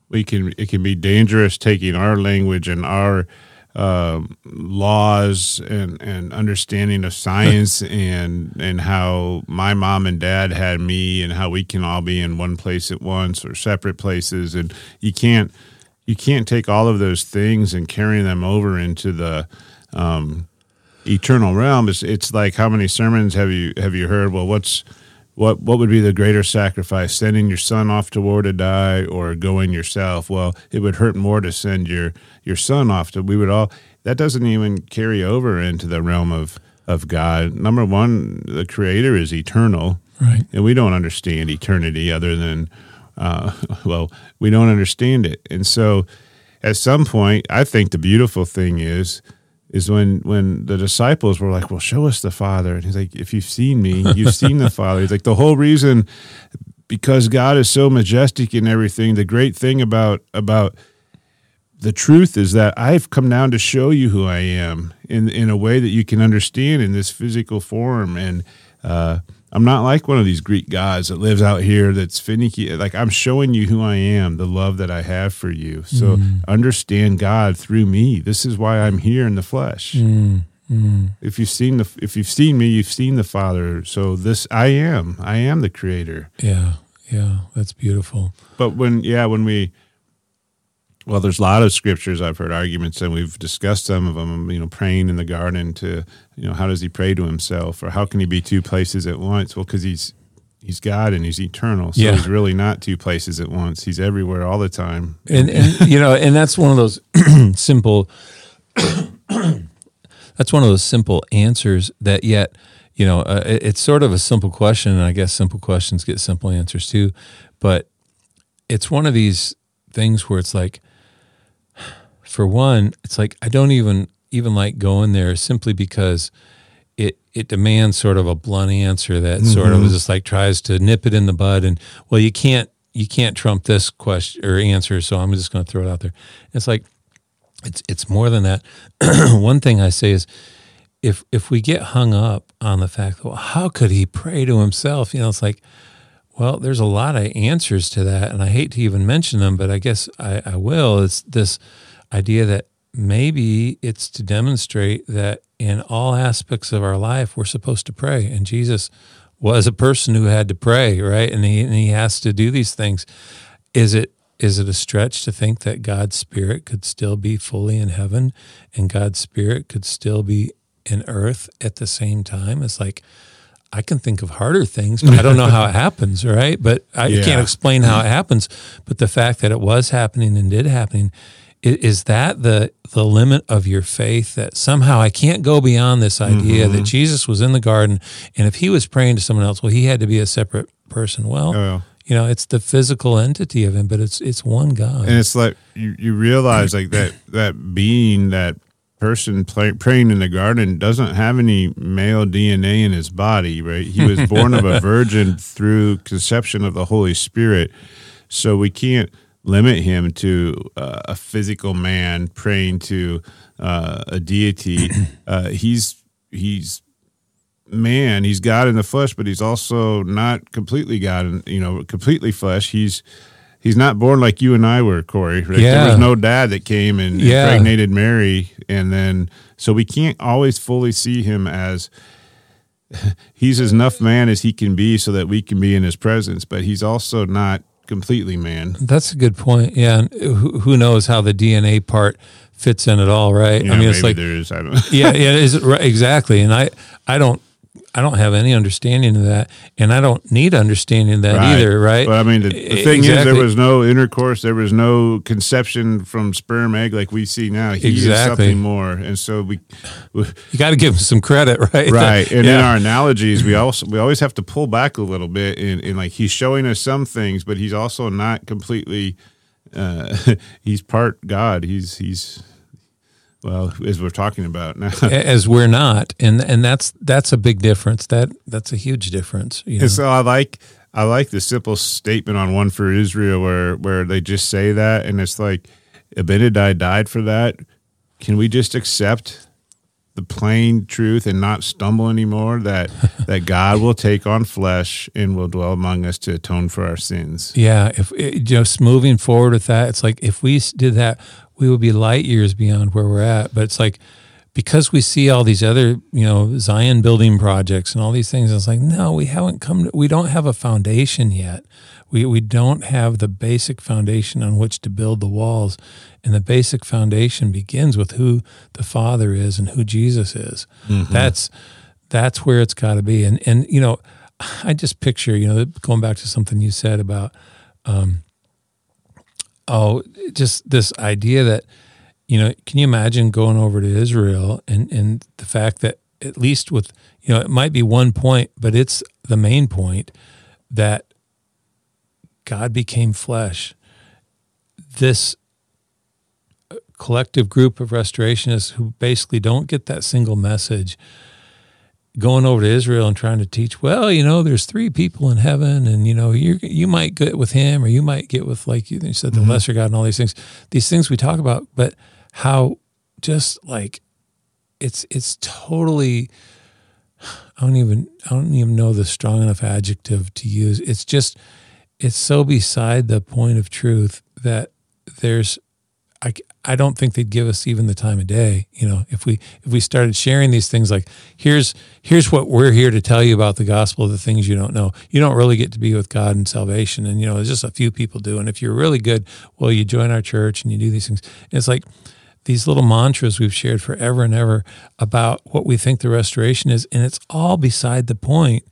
we can it can be dangerous taking our language and our um, laws and, and understanding of science [laughs] and and how my mom and dad had me and how we can all be in one place at once or separate places and you can't you can't take all of those things and carry them over into the um, eternal realm. It's it's like how many sermons have you have you heard? Well, what's what what would be the greater sacrifice sending your son off to war to die or going yourself? Well it would hurt more to send your your son off to we would all that doesn't even carry over into the realm of of god. Number one the creator is eternal. Right. and we don't understand eternity other than uh, [laughs] well we don't understand it. And so at some point i think the beautiful thing is is when when the disciples were like well show us the father and he's like if you've seen me you've seen the [laughs] father he's like the whole reason because god is so majestic in everything the great thing about about the truth is that I've come down to show you who I am in in a way that you can understand in this physical form. And uh, I'm not like one of these Greek gods that lives out here that's finicky. Like I'm showing you who I am, the love that I have for you. So mm. understand God through me. This is why I'm here in the flesh. Mm, mm. If you've seen the if you've seen me, you've seen the Father. So this I am. I am the Creator. Yeah. Yeah. That's beautiful. But when, yeah, when we, well, there's a lot of scriptures I've heard arguments, and we've discussed some of them. You know, praying in the garden to, you know, how does he pray to himself, or how can he be two places at once? Well, because he's he's God and he's eternal, so Yeah. he's really not two places at once. He's everywhere all the time. and, and [laughs] you know and that's one of those [clears throat] simple [coughs] that's one of those simple answers that yet you know uh, it- it's sort of a simple question and i guess simple questions get simple answers too but it's one of these things where it's like for one it's like i don't even even like going there simply because it it demands sort of a blunt answer that sort of mm-hmm. just like tries to nip it in the bud and well you can't you can't trump this question or answer so i'm just going to throw it out there. It's like it's it's more than that. [clears throat] One thing i say is if if we get hung up on the fact well how could he pray to himself? You know it's like well there's a lot of answers to that and i hate to even mention them but i guess i, I will. It's this idea that maybe it's to demonstrate that in all aspects of our life we're supposed to pray and jesus was a person who had to pray right and he, and he has to do these things is it is it a stretch to think that god's spirit could still be fully in heaven and god's spirit could still be in earth at the same time it's like I can think of harder things, but I don't know how it [laughs] happens, right? But I Yeah. can't explain how it happens. But the fact that it was happening and did happening, is that the the limit of your faith that somehow I can't go beyond this idea Mm-hmm. that Jesus was in the garden and if he was praying to someone else, well, he had to be a separate person. Well, Oh. you know, it's the physical entity of him, but it's it's one God. and it's like you, you realize like that [clears throat] that being that person play, praying in the garden doesn't have any male dna in his body right he was born of a [laughs] virgin through conception of the holy spirit so we can't limit him to uh, a physical man praying to uh, a deity [clears throat] uh, he's he's man he's god in the flesh but he's also not completely god and you know completely flesh he's he's not born like you and i were corey right? there was no dad that came and Yeah. impregnated mary and then so we can't always fully see him as [laughs] he's as enough man as he can be so that we can be in his presence but he's also not completely man That's a good point. Yeah, and who, who knows how the DNA part fits in at all, right? Yeah, I mean, it's like there is i don't yeah, yeah, is right, exactly. And I, I don't, I don't have any understanding of that, and I don't need understanding of that either, right? But I mean, the, the thing is, there was no intercourse, there was no conception from sperm egg like we see now. He is Exactly. something more, and so we, we you got to give him some credit, [laughs] right? right. And in our analogies, we also we always have to pull back a little bit, and, in like he's showing us some things, but he's also not completely. Uh, [laughs] he's part God. He's he's well, as we're talking about now. as we're not, and and that's that's a big difference. That that's a huge difference. You know? And so I like I like the simple statement on one for Israel where where they just say that and it's like Abinadi died for that. Can we just accept the plain truth and not stumble anymore that [laughs] that God will take on flesh and will dwell among us to atone for our sins? Yeah, if it, just moving forward with that, it's like if we did that, we would be light years beyond where we're at. But it's like because we see all these other, you know, Zion building projects and all these things, it's like no, we haven't come. To, we don't have a foundation yet. We we don't have the basic foundation on which to build the walls, and the basic foundation begins with who the Father is and who Jesus is. That's that's where it's got to be. And and you know, I just picture, you know, going back to something you said about, um, oh, just this idea that, you know, can you imagine going over to Israel and, and the fact that at least with, you know, it might be one point, but it's the main point that God became flesh. This uh, collective group of restorationists who basically don't get that single message going over to Israel and trying to teach, well, you know, there's three people in heaven, and you know, you you might get with him, or you might get with like you said, the mm-hmm. lesser God, and all these things. These things we talk about, but how just like it's it's totally. I don't even I don't even know the strong enough adjective to use. It's just it's so beside the point of truth that there's I, I don't think they'd give us even the time of day. You know, if we if we started sharing these things like here's here's what we're here to tell you about the gospel, the things you don't know. You don't really get to be with God and salvation, and you know, just a few people do. And if you're really good, well, you join our church and you do these things. And it's like these little mantras we've shared forever and ever about what we think the restoration is, and it's all beside the point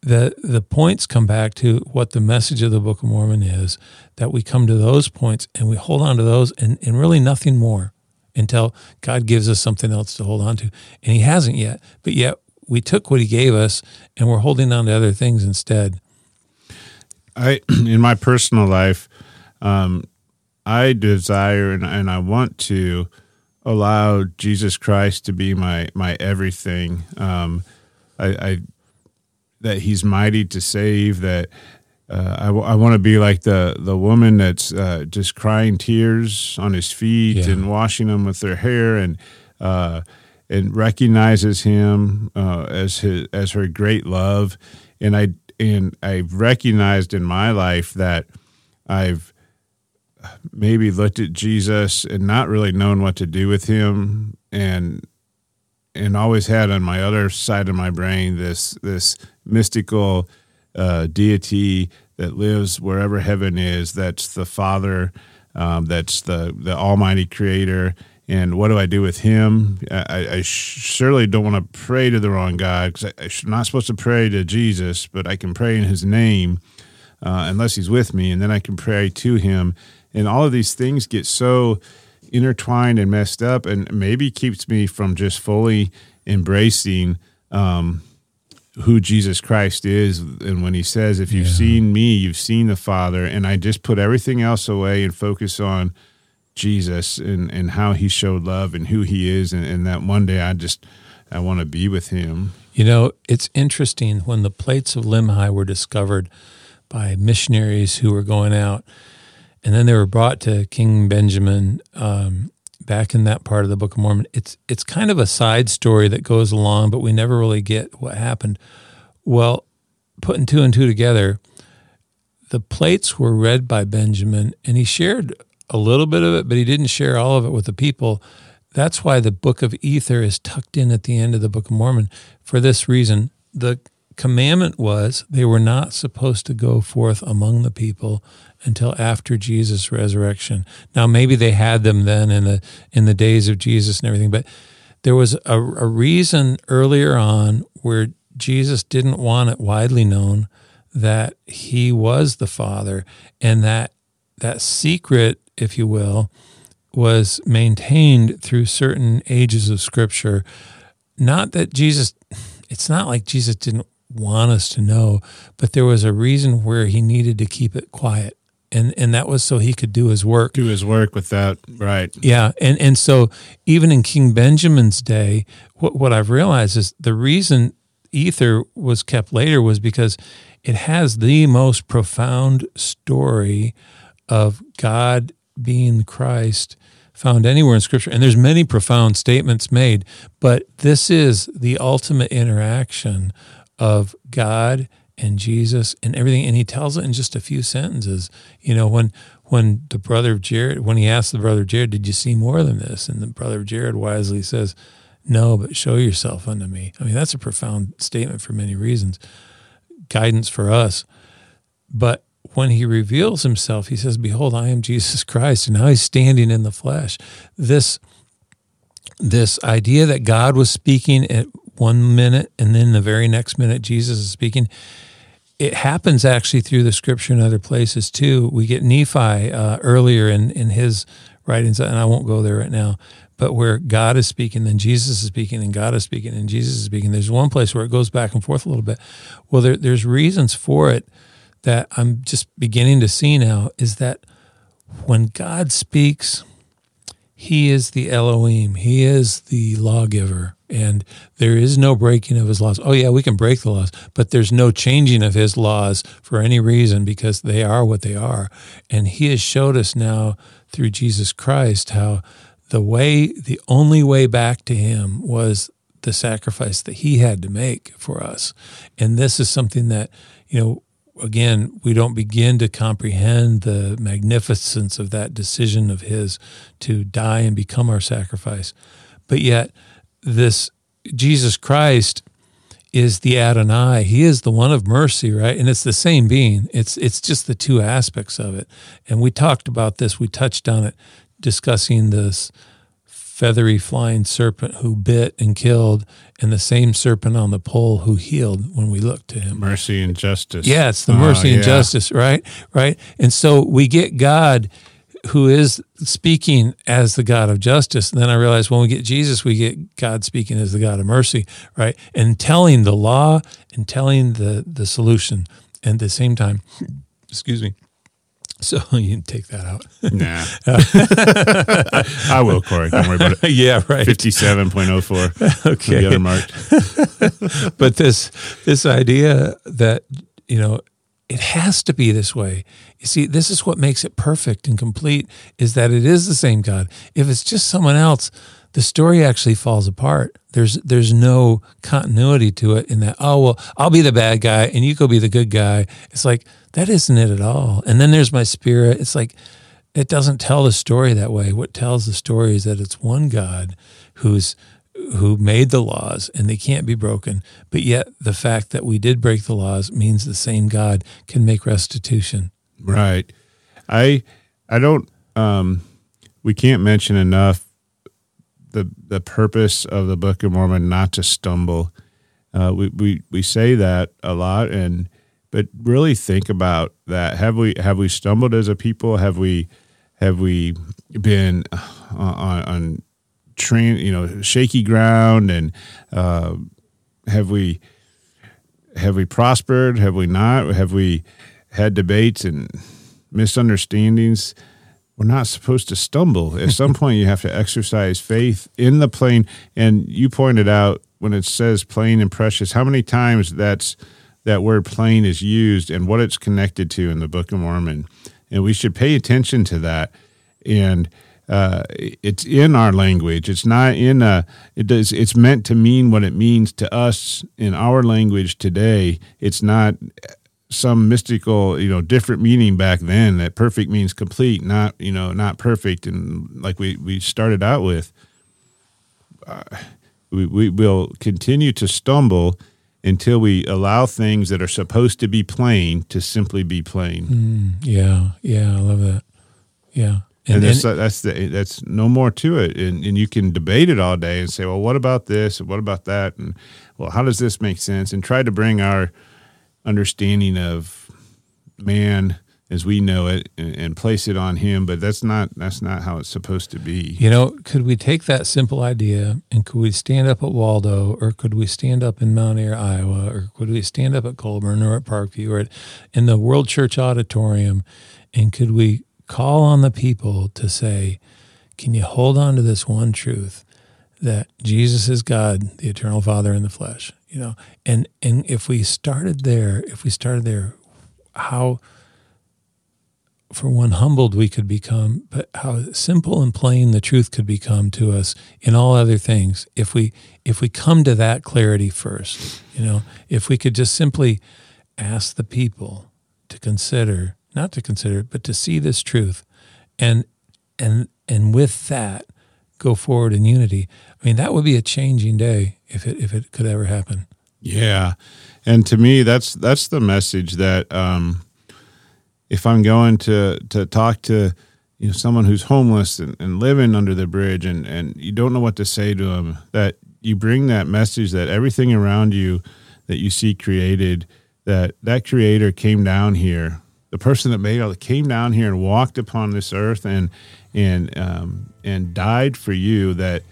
the the points come back to what the message of the Book of Mormon is that we come to those points and we hold on to those and, and really nothing more until God gives us something else to hold on to. And he hasn't yet. But yet we took what he gave us and we're holding on to other things instead. I [clears throat] in my personal life, um, I desire and, and I want to allow Jesus Christ to be my my everything. Um, I, I that he's mighty to save that uh, I, w- I want to be like the the woman that's uh, just crying tears on his feet yeah. and washing them with their hair and uh, and recognizes him uh, as his as her great love and I and I've recognized in my life that I've maybe looked at Jesus and not really known what to do with him and and always had on my other side of my brain this this mystical uh, deity that lives wherever heaven is. That's the Father. Um, that's the the Almighty Creator. And what do I do with Him? I, I surely don't want to pray to the wrong God because I'm not supposed to pray to Jesus, but I can pray in His name uh, unless He's with me, and then I can pray to Him. And all of these things get so intertwined and messed up, and maybe keeps me from just fully embracing um, who Jesus Christ is. And when he says, If you've yeah. seen me, you've seen the Father, and I just put everything else away and focus on Jesus and, and how he showed love and who he is, and, and that one day I just I want to be with him. You know, it's interesting when the plates of Limhi were discovered by missionaries who were going out, and then they were brought to King Benjamin. Um, back in that part of the Book of Mormon. It's it's kind of a side story that goes along, but we never really get what happened. Well, putting two and two together, the plates were read by Benjamin, and he shared a little bit of it, but he didn't share all of it with the people. That's why the Book of Ether is tucked in at the end of the Book of Mormon. For this reason, the commandment was they were not supposed to go forth among the people until after Jesus' resurrection. Now, maybe they had them then in the in the days of Jesus and everything, but there was a, a reason earlier on where Jesus didn't want it widely known that he was the Father, and that that secret, if you will, was maintained through certain ages of Scripture. Not that Jesus. It's not like Jesus didn't want us to know, but there was a reason where he needed to keep it quiet and and that was so he could do his work. Do his work with that right. Yeah and and so even in king benjamin's day what what i've realized is the reason ether was kept later was because it has the most profound story of god being christ found anywhere in scripture. And there's many profound statements made but this is the ultimate interaction of god and Jesus and everything. And he tells it in just a few sentences. You know, when when the brother of Jared, when he asked the brother of Jared, "Did you see more than this?" and the brother of Jared wisely says, "No, but show yourself unto me." I mean, that's a profound statement for many reasons, guidance for us. But when he reveals himself, he says, "Behold, I am Jesus Christ," and now he's standing in the flesh. This this idea that God was speaking at one minute and then the very next minute Jesus is speaking. It happens actually through the scripture in other places too. We get Nephi uh, earlier in, in his writings, and I won't go there right now, but where God is speaking, then Jesus is speaking, and God is speaking, and Jesus is speaking. There's one place where it goes back and forth a little bit. Well, there, there's reasons for it that I'm just beginning to see now is that when God speaks, he is the Elohim. He is the lawgiver. And there is no breaking of his laws. Oh, yeah, we can break the laws, but there's no changing of his laws for any reason because they are what they are. And he has showed us now through Jesus Christ how the way, the only way back to him was the sacrifice that he had to make for us. And this is something that, you know, again, we don't begin to comprehend the magnificence of that decision of his to die and become our sacrifice. But yet, this Jesus Christ is the Adonai. He is the one of mercy, right? And it's the same being. It's it's just the two aspects of it. And we talked about this. We touched on it discussing this feathery flying serpent who bit and killed, and the same serpent on the pole who healed when we looked to him. Mercy and justice. Yeah, it's the mercy Oh, and justice, right? Right. And so we get God who is speaking as the God of justice. And then I realized when we get Jesus, we get God speaking as the God of mercy, right? And telling the law and telling the the solution at the same time. Excuse me. So [laughs] you can take that out. Nah. [laughs] I will, Corey. Don't worry about it. [laughs] yeah, right. 57.04. Okay. The other marked. but this this idea that you know it has to be this way. You see this is what makes it perfect and complete is that it is the same god. If it's just someone else the story actually falls apart. There's there's no continuity to it in that oh well i'll be the bad guy and you go be the good guy. It's like that isn't it at all. And then there's my spirit. It's like it doesn't tell the story that way. What tells the story is that it's one god who's who made the laws and they can't be broken. But yet, the fact that we did break the laws means the same God can make restitution. Right. I I don't um we can't mention enough the the purpose of the Book of Mormon not to stumble. Uh, we, we we say that a lot and but really think about that. Have we have we stumbled as a people? Have we have we been uh, on, on train you know shaky ground and uh, have we have we prospered? Have we not? Have we had debates and misunderstandings? We're not supposed to stumble. At some [laughs] point, you have to exercise faith in the plain. And you pointed out when it says plain and precious, how many times that's that word plain is used and what it's connected to in the Book of Mormon. And we should pay attention to that. And uh, it's in our language. It's not in a. It does. It's meant to mean what it means to us in our language today. It's not some mystical, you know, different meaning back then. That perfect means complete, not you know, not perfect. And like we we started out with, uh, we we will continue to stumble until we allow things that are supposed to be plain to simply be plain. Yeah, yeah, I love that. Yeah. And, that's that's the, that's no more to it. And and you can debate it all day and say, well, what about this? And what about that? And well, how does this make sense? And try to bring our understanding of man as we know it and, and place it on him. But that's not that's not how it's supposed to be. You know, could we take that simple idea and could we stand up at Waldo or could we stand up in Mount Ayr, Iowa, or could we stand up at Colburn or at Parkview or at, in the World Church Auditorium and could we call on the people to say, can you hold on to this one truth that Jesus is God, the eternal Father in the flesh, you know? And and if we started there, if we started there, how for one humbled we could become, but how simple and plain the truth could become to us in all other things if we if we come to that clarity first. You know, if we could just simply ask the people to consider, not to consider, but to see this truth, and and and with that go forward in unity. I mean, that would be a changing day if it if it could ever happen. Yeah, and to me, that's that's the message that um, if I'm going to to talk to you know someone who's homeless and, and living under the bridge and and you don't know what to say to them, that you bring that message that everything around you that you see created, that that creator came down here, the person that made all that came down here and walked upon this earth and and um, and died for you that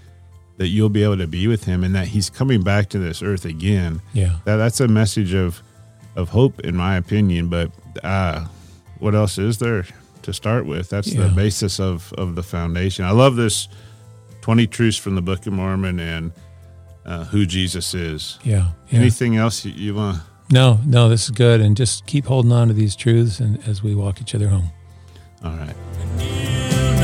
that you'll be able to be with him and that he's coming back to this earth again. Yeah. That that's a message of of hope in my opinion, but uh what else is there to start with? That's the basis of of the foundation. I love this 20 truths from the Book of Mormon and uh, who Jesus is. Yeah. yeah. Anything else you, you want? No, no, this is good. And just keep holding on to these truths and as we walk each other home. All right.